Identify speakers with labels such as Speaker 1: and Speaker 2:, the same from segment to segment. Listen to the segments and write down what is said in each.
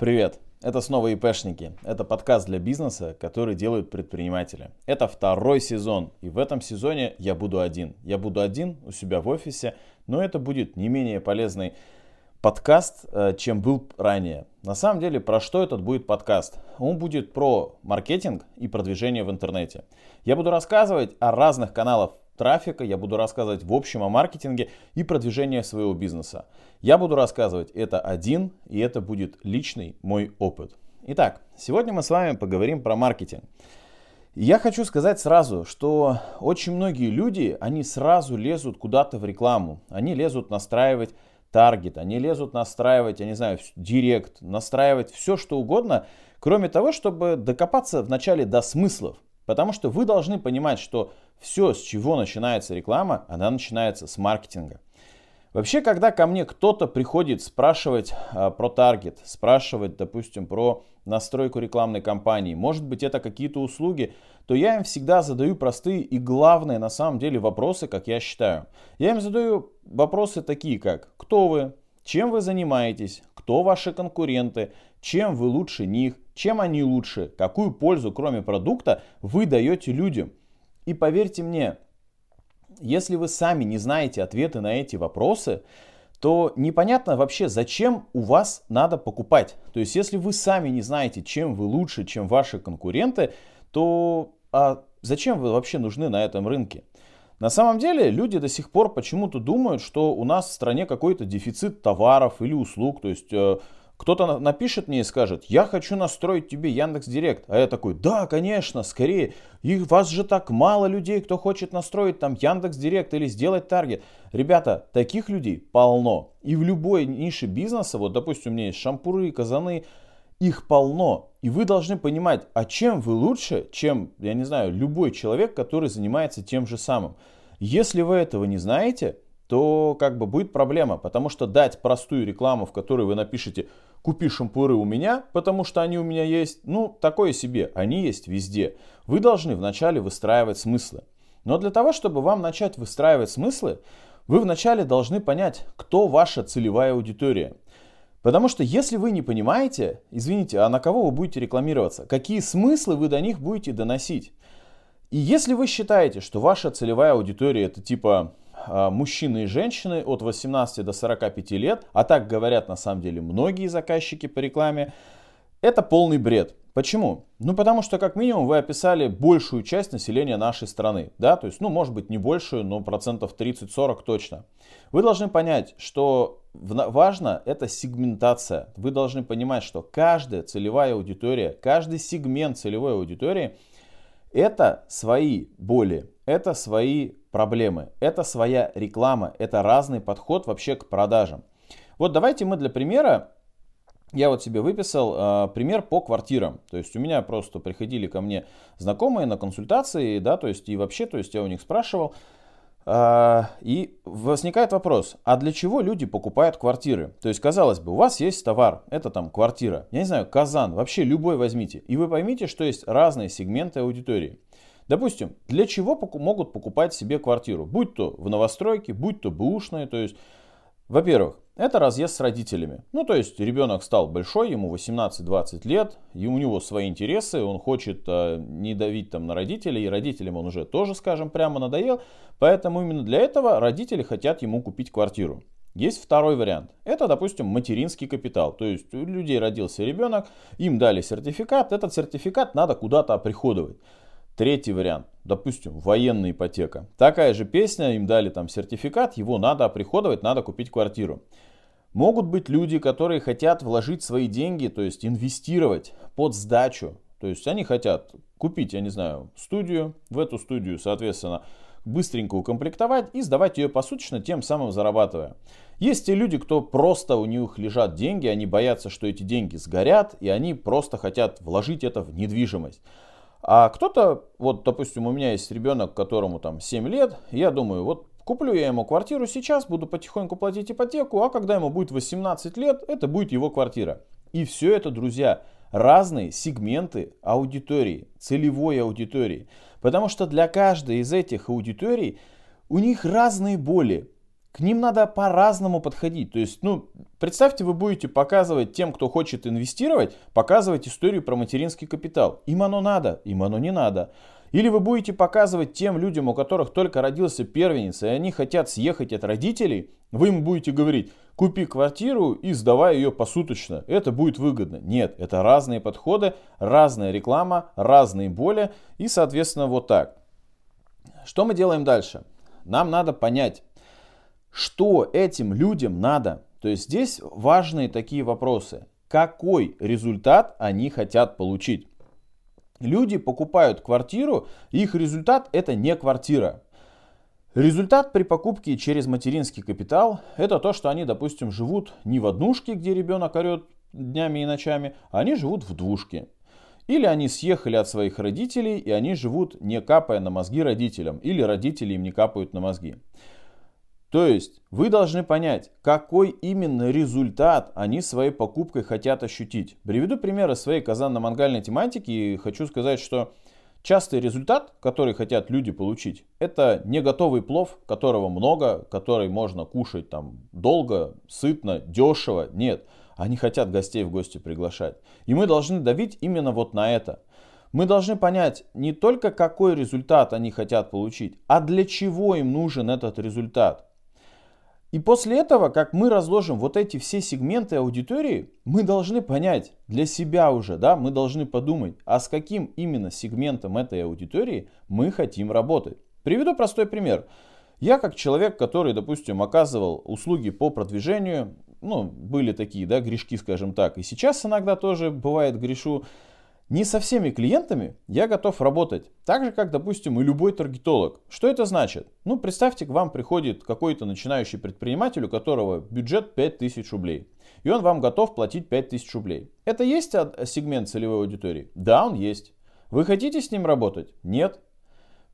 Speaker 1: Привет! Это снова ИПшники. Это подкаст для бизнеса, который делают предприниматели. Это второй сезон, и в этом сезоне я буду один. Я буду один у себя в офисе, но это будет не менее полезный подкаст, э, чем был ранее. На самом деле, про что этот будет подкаст? Он будет про маркетинг и продвижение в интернете. Я буду рассказывать о разных каналах трафика, я буду рассказывать в общем о маркетинге и продвижении своего бизнеса. Я буду рассказывать это один, и это будет личный мой опыт. Итак, сегодня мы с вами поговорим про маркетинг. Я хочу сказать сразу, что очень многие люди, они сразу лезут куда-то в рекламу. Они лезут настраивать таргет, они лезут настраивать, я не знаю, директ, настраивать все, что угодно, кроме того, чтобы докопаться вначале до смыслов. Потому что вы должны понимать, что все, с чего начинается реклама, она начинается с маркетинга. Вообще, когда ко мне кто-то приходит спрашивать а, про таргет, спрашивать, допустим, про настройку рекламной кампании, может быть, это какие-то услуги, то я им всегда задаю простые и главные на самом деле вопросы, как я считаю. Я им задаю вопросы такие, как кто вы, чем вы занимаетесь, кто ваши конкуренты, чем вы лучше них, чем они лучше, какую пользу, кроме продукта, вы даете людям. И поверьте мне, если вы сами не знаете ответы на эти вопросы, то непонятно вообще, зачем у вас надо покупать. То есть, если вы сами не знаете, чем вы лучше, чем ваши конкуренты, то а зачем вы вообще нужны на этом рынке? На самом деле люди до сих пор почему-то думают, что у нас в стране какой-то дефицит товаров или услуг. То есть э, кто-то напишет мне и скажет, я хочу настроить тебе Яндекс Директ. А я такой, да, конечно, скорее. И вас же так мало людей, кто хочет настроить там Яндекс Директ или сделать таргет. Ребята, таких людей полно. И в любой нише бизнеса, вот допустим, у меня есть шампуры, казаны, их полно. И вы должны понимать, а чем вы лучше, чем, я не знаю, любой человек, который занимается тем же самым. Если вы этого не знаете, то как бы будет проблема, потому что дать простую рекламу, в которой вы напишете «купи шампуры у меня, потому что они у меня есть», ну, такое себе, они есть везде. Вы должны вначале выстраивать смыслы. Но для того, чтобы вам начать выстраивать смыслы, вы вначале должны понять, кто ваша целевая аудитория. Потому что если вы не понимаете, извините, а на кого вы будете рекламироваться, какие смыслы вы до них будете доносить. И если вы считаете, что ваша целевая аудитория это типа мужчины и женщины от 18 до 45 лет, а так говорят на самом деле многие заказчики по рекламе, это полный бред. Почему? Ну, потому что, как минимум, вы описали большую часть населения нашей страны, да, то есть, ну, может быть, не большую, но процентов 30-40 точно. Вы должны понять, что важно это сегментация. Вы должны понимать, что каждая целевая аудитория, каждый сегмент целевой аудитории – это свои боли, это свои проблемы, это своя реклама, это разный подход вообще к продажам. Вот давайте мы для примера, я вот себе выписал э, пример по квартирам. То есть у меня просто приходили ко мне знакомые на консультации, да, то есть и вообще, то есть я у них спрашивал, э, и возникает вопрос, а для чего люди покупают квартиры? То есть, казалось бы, у вас есть товар, это там квартира, я не знаю, казан, вообще любой возьмите, и вы поймите, что есть разные сегменты аудитории. Допустим, для чего могут покупать себе квартиру? Будь то в новостройке, будь то бэушные, то есть, во-первых, это разъезд с родителями. Ну, то есть, ребенок стал большой, ему 18-20 лет, и у него свои интересы, он хочет э, не давить там на родителей, и родителям он уже тоже, скажем, прямо надоел, поэтому именно для этого родители хотят ему купить квартиру. Есть второй вариант. Это, допустим, материнский капитал. То есть у людей родился ребенок, им дали сертификат, этот сертификат надо куда-то оприходовать. Третий вариант, допустим, военная ипотека. Такая же песня, им дали там сертификат, его надо оприходовать, надо купить квартиру. Могут быть люди, которые хотят вложить свои деньги, то есть инвестировать под сдачу. То есть они хотят купить, я не знаю, студию, в эту студию, соответственно, быстренько укомплектовать и сдавать ее посуточно, тем самым зарабатывая. Есть те люди, кто просто у них лежат деньги, они боятся, что эти деньги сгорят, и они просто хотят вложить это в недвижимость. А кто-то, вот, допустим, у меня есть ребенок, которому там 7 лет, я думаю, вот куплю я ему квартиру сейчас, буду потихоньку платить ипотеку, а когда ему будет 18 лет, это будет его квартира. И все это, друзья, разные сегменты аудитории, целевой аудитории. Потому что для каждой из этих аудиторий у них разные боли. К ним надо по-разному подходить. То есть, ну, представьте, вы будете показывать тем, кто хочет инвестировать, показывать историю про материнский капитал. Им оно надо, им оно не надо. Или вы будете показывать тем людям, у которых только родился первенец, и они хотят съехать от родителей, вы им будете говорить, купи квартиру и сдавай ее посуточно. Это будет выгодно. Нет, это разные подходы, разная реклама, разные боли и, соответственно, вот так. Что мы делаем дальше? Нам надо понять, что этим людям надо. То есть здесь важные такие вопросы. Какой результат они хотят получить? Люди покупают квартиру, их результат это не квартира. Результат при покупке через материнский капитал это то, что они, допустим, живут не в однушке, где ребенок орет днями и ночами, а они живут в двушке. Или они съехали от своих родителей, и они живут не капая на мозги родителям, или родители им не капают на мозги. То есть вы должны понять, какой именно результат они своей покупкой хотят ощутить. Приведу примеры своей казанно-мангальной тематики и хочу сказать, что частый результат, который хотят люди получить, это не готовый плов, которого много, который можно кушать там долго, сытно, дешево. Нет, они хотят гостей в гости приглашать. И мы должны давить именно вот на это. Мы должны понять не только какой результат они хотят получить, а для чего им нужен этот результат. И после этого, как мы разложим вот эти все сегменты аудитории, мы должны понять для себя уже, да, мы должны подумать, а с каким именно сегментом этой аудитории мы хотим работать. Приведу простой пример. Я как человек, который, допустим, оказывал услуги по продвижению, ну, были такие, да, грешки, скажем так, и сейчас иногда тоже бывает грешу, не со всеми клиентами я готов работать. Так же, как, допустим, и любой таргетолог. Что это значит? Ну, представьте, к вам приходит какой-то начинающий предприниматель, у которого бюджет 5000 рублей. И он вам готов платить 5000 рублей. Это есть сегмент целевой аудитории? Да, он есть. Вы хотите с ним работать? Нет.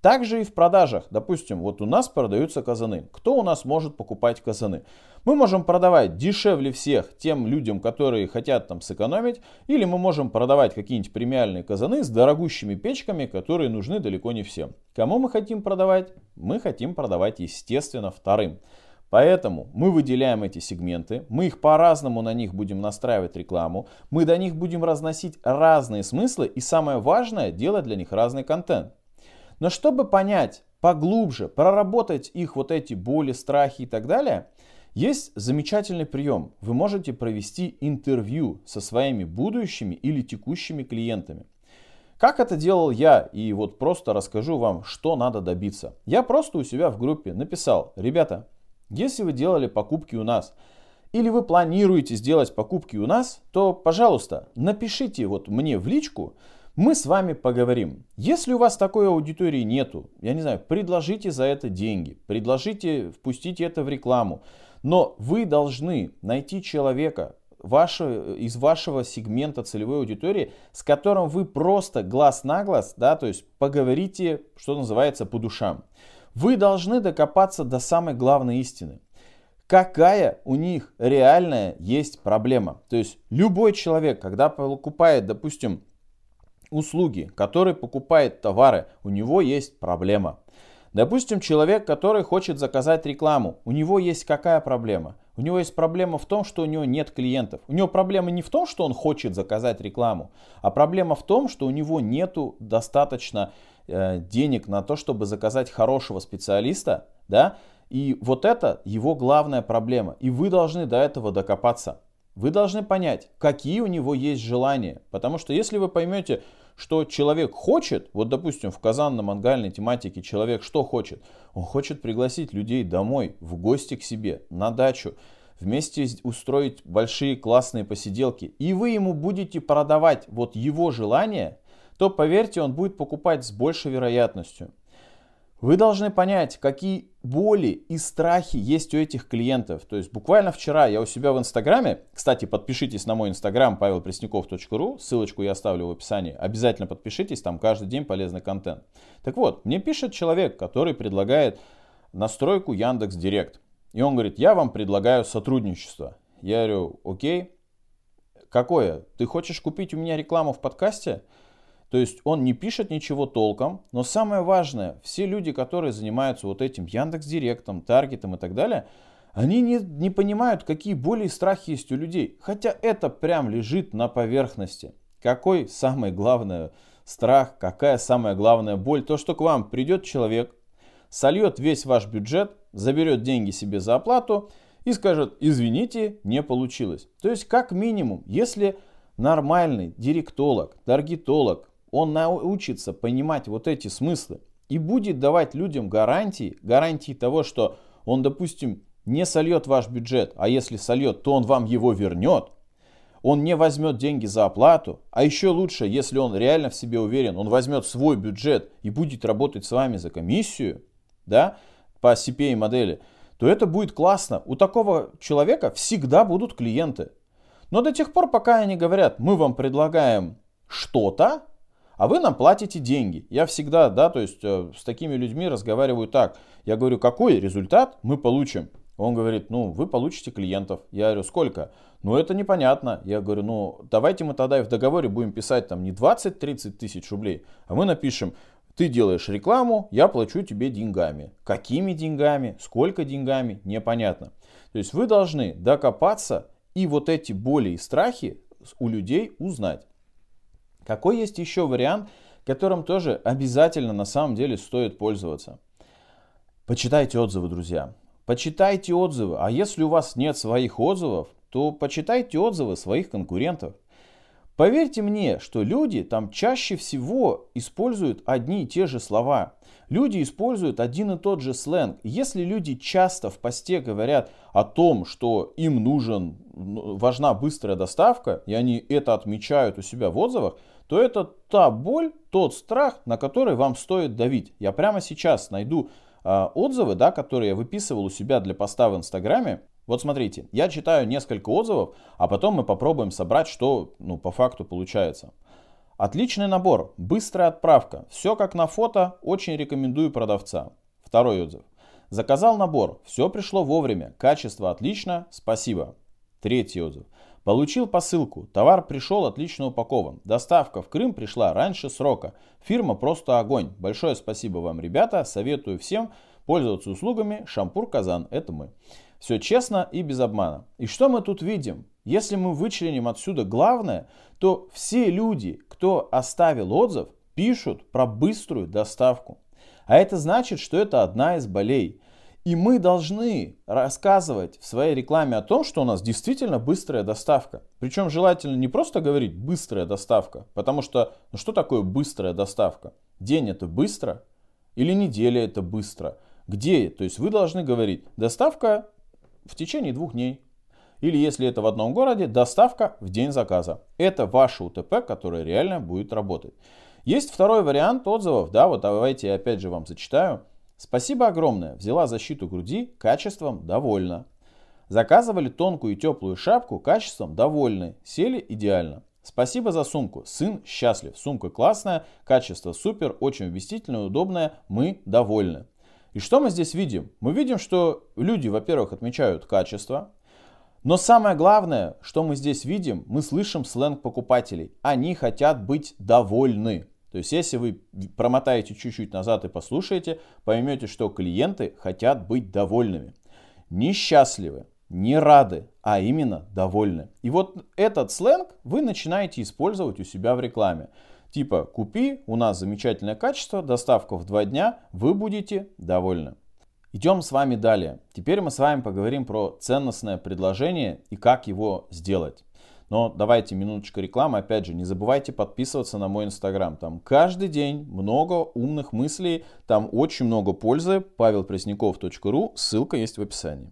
Speaker 1: Также и в продажах. Допустим, вот у нас продаются казаны. Кто у нас может покупать казаны? Мы можем продавать дешевле всех тем людям, которые хотят там сэкономить, или мы можем продавать какие-нибудь премиальные казаны с дорогущими печками, которые нужны далеко не всем. Кому мы хотим продавать? Мы хотим продавать, естественно, вторым. Поэтому мы выделяем эти сегменты, мы их по-разному на них будем настраивать рекламу, мы до них будем разносить разные смыслы и самое важное, делать для них разный контент. Но чтобы понять поглубже, проработать их вот эти боли, страхи и так далее, есть замечательный прием. Вы можете провести интервью со своими будущими или текущими клиентами. Как это делал я, и вот просто расскажу вам, что надо добиться. Я просто у себя в группе написал, ребята, если вы делали покупки у нас, или вы планируете сделать покупки у нас, то, пожалуйста, напишите вот мне в личку, мы с вами поговорим. Если у вас такой аудитории нету, я не знаю, предложите за это деньги, предложите, впустите это в рекламу. Но вы должны найти человека, ваше, из вашего сегмента целевой аудитории, с которым вы просто глаз на глаз, да, то есть поговорите, что называется, по душам. Вы должны докопаться до самой главной истины. Какая у них реальная есть проблема? То есть любой человек, когда покупает, допустим, услуги, который покупает товары, у него есть проблема. Допустим, человек, который хочет заказать рекламу, у него есть какая проблема? У него есть проблема в том, что у него нет клиентов. У него проблема не в том, что он хочет заказать рекламу, а проблема в том, что у него нет достаточно э, денег на то, чтобы заказать хорошего специалиста, да, и вот это его главная проблема. И вы должны до этого докопаться. Вы должны понять, какие у него есть желания. Потому что если вы поймете, что человек хочет, вот допустим в казанно-мангальной тематике человек что хочет? Он хочет пригласить людей домой, в гости к себе, на дачу, вместе устроить большие классные посиделки, и вы ему будете продавать вот его желание, то поверьте, он будет покупать с большей вероятностью. Вы должны понять, какие боли и страхи есть у этих клиентов. То есть буквально вчера я у себя в Инстаграме, кстати, подпишитесь на мой Инстаграм павелпресняков.ру, ссылочку я оставлю в описании, обязательно подпишитесь, там каждый день полезный контент. Так вот, мне пишет человек, который предлагает настройку Яндекс Директ. И он говорит, я вам предлагаю сотрудничество. Я говорю, окей, какое? Ты хочешь купить у меня рекламу в подкасте? То есть он не пишет ничего толком, но самое важное, все люди, которые занимаются вот этим Яндекс Директом, Таргетом и так далее, они не, не понимают, какие боли и страхи есть у людей. Хотя это прям лежит на поверхности. Какой самый главный страх, какая самая главная боль? То, что к вам придет человек, сольет весь ваш бюджет, заберет деньги себе за оплату и скажет, извините, не получилось. То есть, как минимум, если нормальный директолог, таргетолог, он научится понимать вот эти смыслы и будет давать людям гарантии, гарантии того, что он, допустим, не сольет ваш бюджет, а если сольет, то он вам его вернет, он не возьмет деньги за оплату, а еще лучше, если он реально в себе уверен, он возьмет свой бюджет и будет работать с вами за комиссию, да, по CPA модели, то это будет классно. У такого человека всегда будут клиенты. Но до тех пор, пока они говорят, мы вам предлагаем что-то, а вы нам платите деньги. Я всегда, да, то есть э, с такими людьми разговариваю так. Я говорю, какой результат мы получим? Он говорит, ну, вы получите клиентов. Я говорю, сколько? Ну, это непонятно. Я говорю, ну, давайте мы тогда и в договоре будем писать там не 20-30 тысяч рублей, а мы напишем, ты делаешь рекламу, я плачу тебе деньгами. Какими деньгами, сколько деньгами, непонятно. То есть вы должны докопаться и вот эти боли и страхи у людей узнать. Какой есть еще вариант, которым тоже обязательно на самом деле стоит пользоваться? Почитайте отзывы, друзья. Почитайте отзывы. А если у вас нет своих отзывов, то почитайте отзывы своих конкурентов. Поверьте мне, что люди там чаще всего используют одни и те же слова. Люди используют один и тот же сленг. Если люди часто в посте говорят о том, что им нужен, важна быстрая доставка, и они это отмечают у себя в отзывах, то это та боль, тот страх, на который вам стоит давить. Я прямо сейчас найду э, отзывы, да, которые я выписывал у себя для поста в Инстаграме. Вот смотрите, я читаю несколько отзывов, а потом мы попробуем собрать, что ну, по факту получается. Отличный набор, быстрая отправка, все как на фото, очень рекомендую продавца. Второй отзыв. Заказал набор, все пришло вовремя, качество отлично, спасибо. Третий отзыв. Получил посылку. Товар пришел отлично упакован. Доставка в Крым пришла раньше срока. Фирма просто огонь. Большое спасибо вам, ребята. Советую всем пользоваться услугами Шампур Казан. Это мы. Все честно и без обмана. И что мы тут видим? Если мы вычленим отсюда главное, то все люди, кто оставил отзыв, пишут про быструю доставку. А это значит, что это одна из болей. И мы должны рассказывать в своей рекламе о том, что у нас действительно быстрая доставка. Причем желательно не просто говорить быстрая доставка, потому что ну что такое быстрая доставка? День это быстро или неделя это быстро? Где? То есть вы должны говорить доставка в течение двух дней. Или если это в одном городе, доставка в день заказа. Это ваше УТП, которое реально будет работать. Есть второй вариант отзывов, да, вот давайте я опять же вам зачитаю. Спасибо огромное, взяла защиту груди, качеством довольна. Заказывали тонкую и теплую шапку, качеством довольны, сели идеально. Спасибо за сумку, сын счастлив, сумка классная, качество супер, очень вместительное, удобное, мы довольны. И что мы здесь видим? Мы видим, что люди, во-первых, отмечают качество, но самое главное, что мы здесь видим, мы слышим сленг покупателей. Они хотят быть довольны. То есть, если вы промотаете чуть-чуть назад и послушаете, поймете, что клиенты хотят быть довольными. Несчастливы, не рады, а именно довольны. И вот этот сленг вы начинаете использовать у себя в рекламе. Типа, купи, у нас замечательное качество, доставка в два дня, вы будете довольны. Идем с вами далее. Теперь мы с вами поговорим про ценностное предложение и как его сделать. Но давайте минуточку рекламы. Опять же, не забывайте подписываться на мой инстаграм. Там каждый день много умных мыслей, там очень много пользы. павелпресняков.ру, ссылка есть в описании.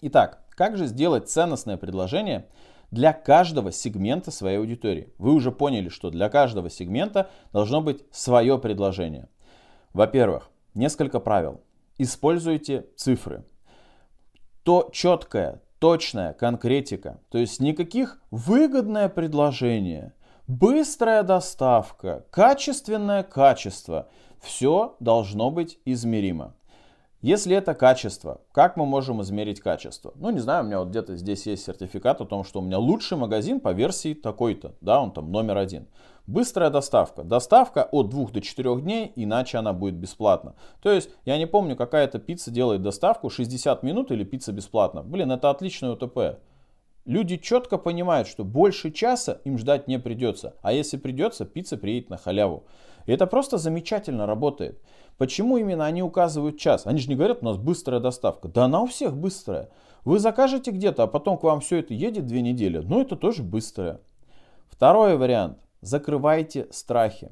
Speaker 1: Итак, как же сделать ценностное предложение для каждого сегмента своей аудитории? Вы уже поняли, что для каждого сегмента должно быть свое предложение. Во-первых, несколько правил. Используйте цифры. То четкое, точная конкретика. То есть никаких выгодное предложение, быстрая доставка, качественное качество. Все должно быть измеримо. Если это качество, как мы можем измерить качество? Ну, не знаю, у меня вот где-то здесь есть сертификат о том, что у меня лучший магазин по версии такой-то, да, он там номер один. Быстрая доставка. Доставка от 2 до 4 дней, иначе она будет бесплатна. То есть, я не помню, какая-то пицца делает доставку 60 минут или пицца бесплатна. Блин, это отличный УТП. Люди четко понимают, что больше часа им ждать не придется. А если придется, пицца приедет на халяву. И это просто замечательно работает. Почему именно они указывают час? Они же не говорят, у нас быстрая доставка. Да она у всех быстрая. Вы закажете где-то, а потом к вам все это едет две недели. Ну это тоже быстрое. Второй вариант. Закрывайте страхи.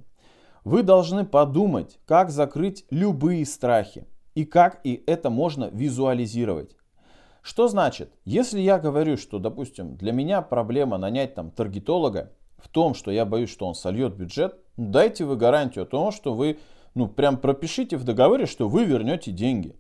Speaker 1: Вы должны подумать, как закрыть любые страхи. И как и это можно визуализировать. Что значит? Если я говорю, что, допустим, для меня проблема нанять там таргетолога в том, что я боюсь, что он сольет бюджет, дайте вы гарантию о том, что вы ну, прям пропишите в договоре, что вы вернете деньги.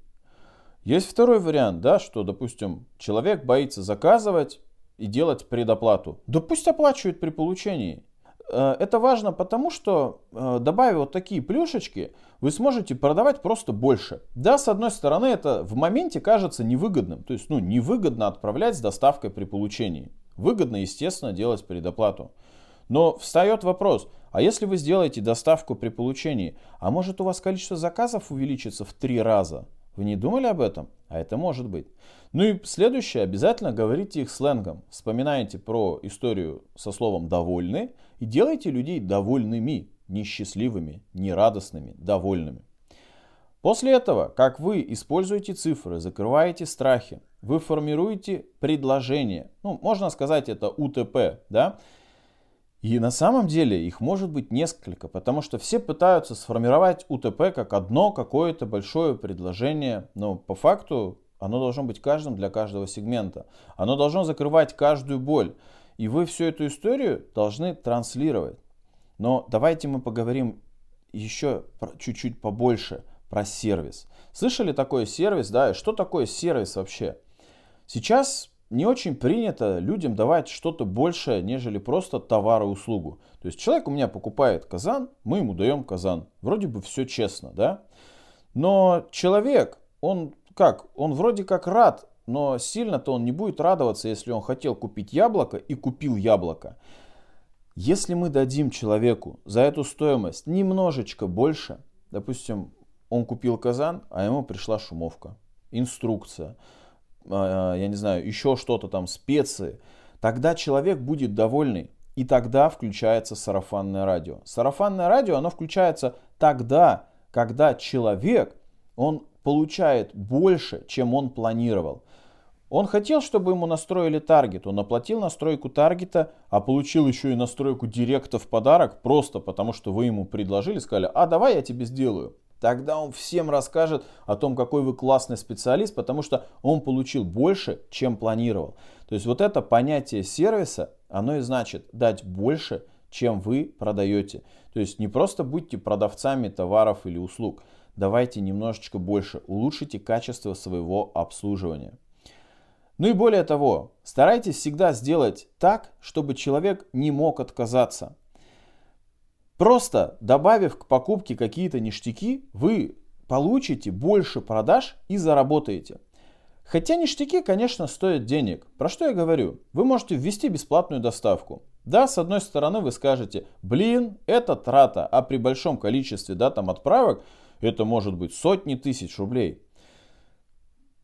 Speaker 1: Есть второй вариант, да, что, допустим, человек боится заказывать и делать предоплату. Да пусть оплачивает при получении. Э, это важно потому, что э, добавив вот такие плюшечки, вы сможете продавать просто больше. Да, с одной стороны, это в моменте кажется невыгодным. То есть, ну, невыгодно отправлять с доставкой при получении. Выгодно, естественно, делать предоплату. Но встает вопрос, а если вы сделаете доставку при получении, а может у вас количество заказов увеличится в три раза? Вы не думали об этом? А это может быть. Ну и следующее, обязательно говорите их сленгом. Вспоминайте про историю со словом «довольны» и делайте людей довольными, не счастливыми, не радостными, довольными. После этого, как вы используете цифры, закрываете страхи, вы формируете предложение. Ну, можно сказать, это УТП, да? И на самом деле их может быть несколько, потому что все пытаются сформировать УТП как одно какое-то большое предложение, но по факту оно должно быть каждым для каждого сегмента. Оно должно закрывать каждую боль. И вы всю эту историю должны транслировать. Но давайте мы поговорим еще чуть-чуть побольше про сервис. Слышали такой сервис, да? И что такое сервис вообще? Сейчас не очень принято людям давать что-то большее, нежели просто товар и услугу. То есть человек у меня покупает казан, мы ему даем казан. Вроде бы все честно, да? Но человек, он как? Он вроде как рад, но сильно-то он не будет радоваться, если он хотел купить яблоко и купил яблоко. Если мы дадим человеку за эту стоимость немножечко больше, допустим, он купил казан, а ему пришла шумовка, инструкция, я не знаю, еще что-то там, специи, тогда человек будет довольный. И тогда включается сарафанное радио. Сарафанное радио, оно включается тогда, когда человек, он получает больше, чем он планировал. Он хотел, чтобы ему настроили таргет. Он оплатил настройку таргета, а получил еще и настройку директа в подарок, просто потому что вы ему предложили, сказали, а давай я тебе сделаю. Тогда он всем расскажет о том, какой вы классный специалист, потому что он получил больше, чем планировал. То есть вот это понятие сервиса, оно и значит дать больше, чем вы продаете. То есть не просто будьте продавцами товаров или услуг. Давайте немножечко больше, улучшите качество своего обслуживания. Ну и более того, старайтесь всегда сделать так, чтобы человек не мог отказаться. Просто добавив к покупке какие-то ништяки, вы получите больше продаж и заработаете. Хотя ништяки, конечно, стоят денег. Про что я говорю? Вы можете ввести бесплатную доставку. Да, с одной стороны вы скажете, блин, это трата, а при большом количестве да, там отправок это может быть сотни тысяч рублей.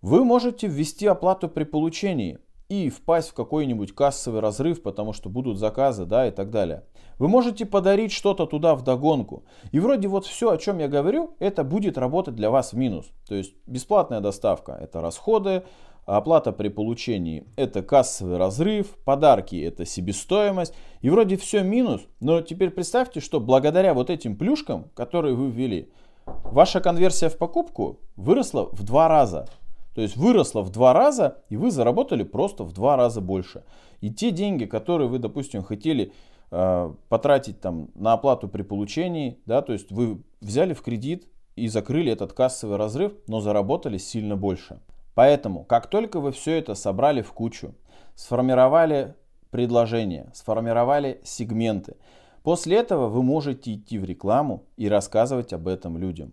Speaker 1: Вы можете ввести оплату при получении и впасть в какой-нибудь кассовый разрыв, потому что будут заказы, да, и так далее. Вы можете подарить что-то туда в догонку. И вроде вот все, о чем я говорю, это будет работать для вас в минус. То есть бесплатная доставка – это расходы, оплата при получении – это кассовый разрыв, подарки – это себестоимость. И вроде все минус, но теперь представьте, что благодаря вот этим плюшкам, которые вы ввели, ваша конверсия в покупку выросла в два раза. То есть выросла в два раза, и вы заработали просто в два раза больше. И те деньги, которые вы, допустим, хотели э, потратить там, на оплату при получении, да, то есть вы взяли в кредит и закрыли этот кассовый разрыв, но заработали сильно больше. Поэтому, как только вы все это собрали в кучу, сформировали предложения, сформировали сегменты, после этого вы можете идти в рекламу и рассказывать об этом людям.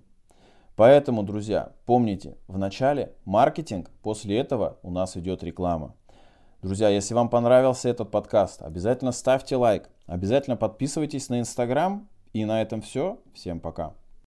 Speaker 1: Поэтому, друзья, помните, в начале маркетинг, после этого у нас идет реклама. Друзья, если вам понравился этот подкаст, обязательно ставьте лайк, обязательно подписывайтесь на Инстаграм. И на этом все. Всем пока.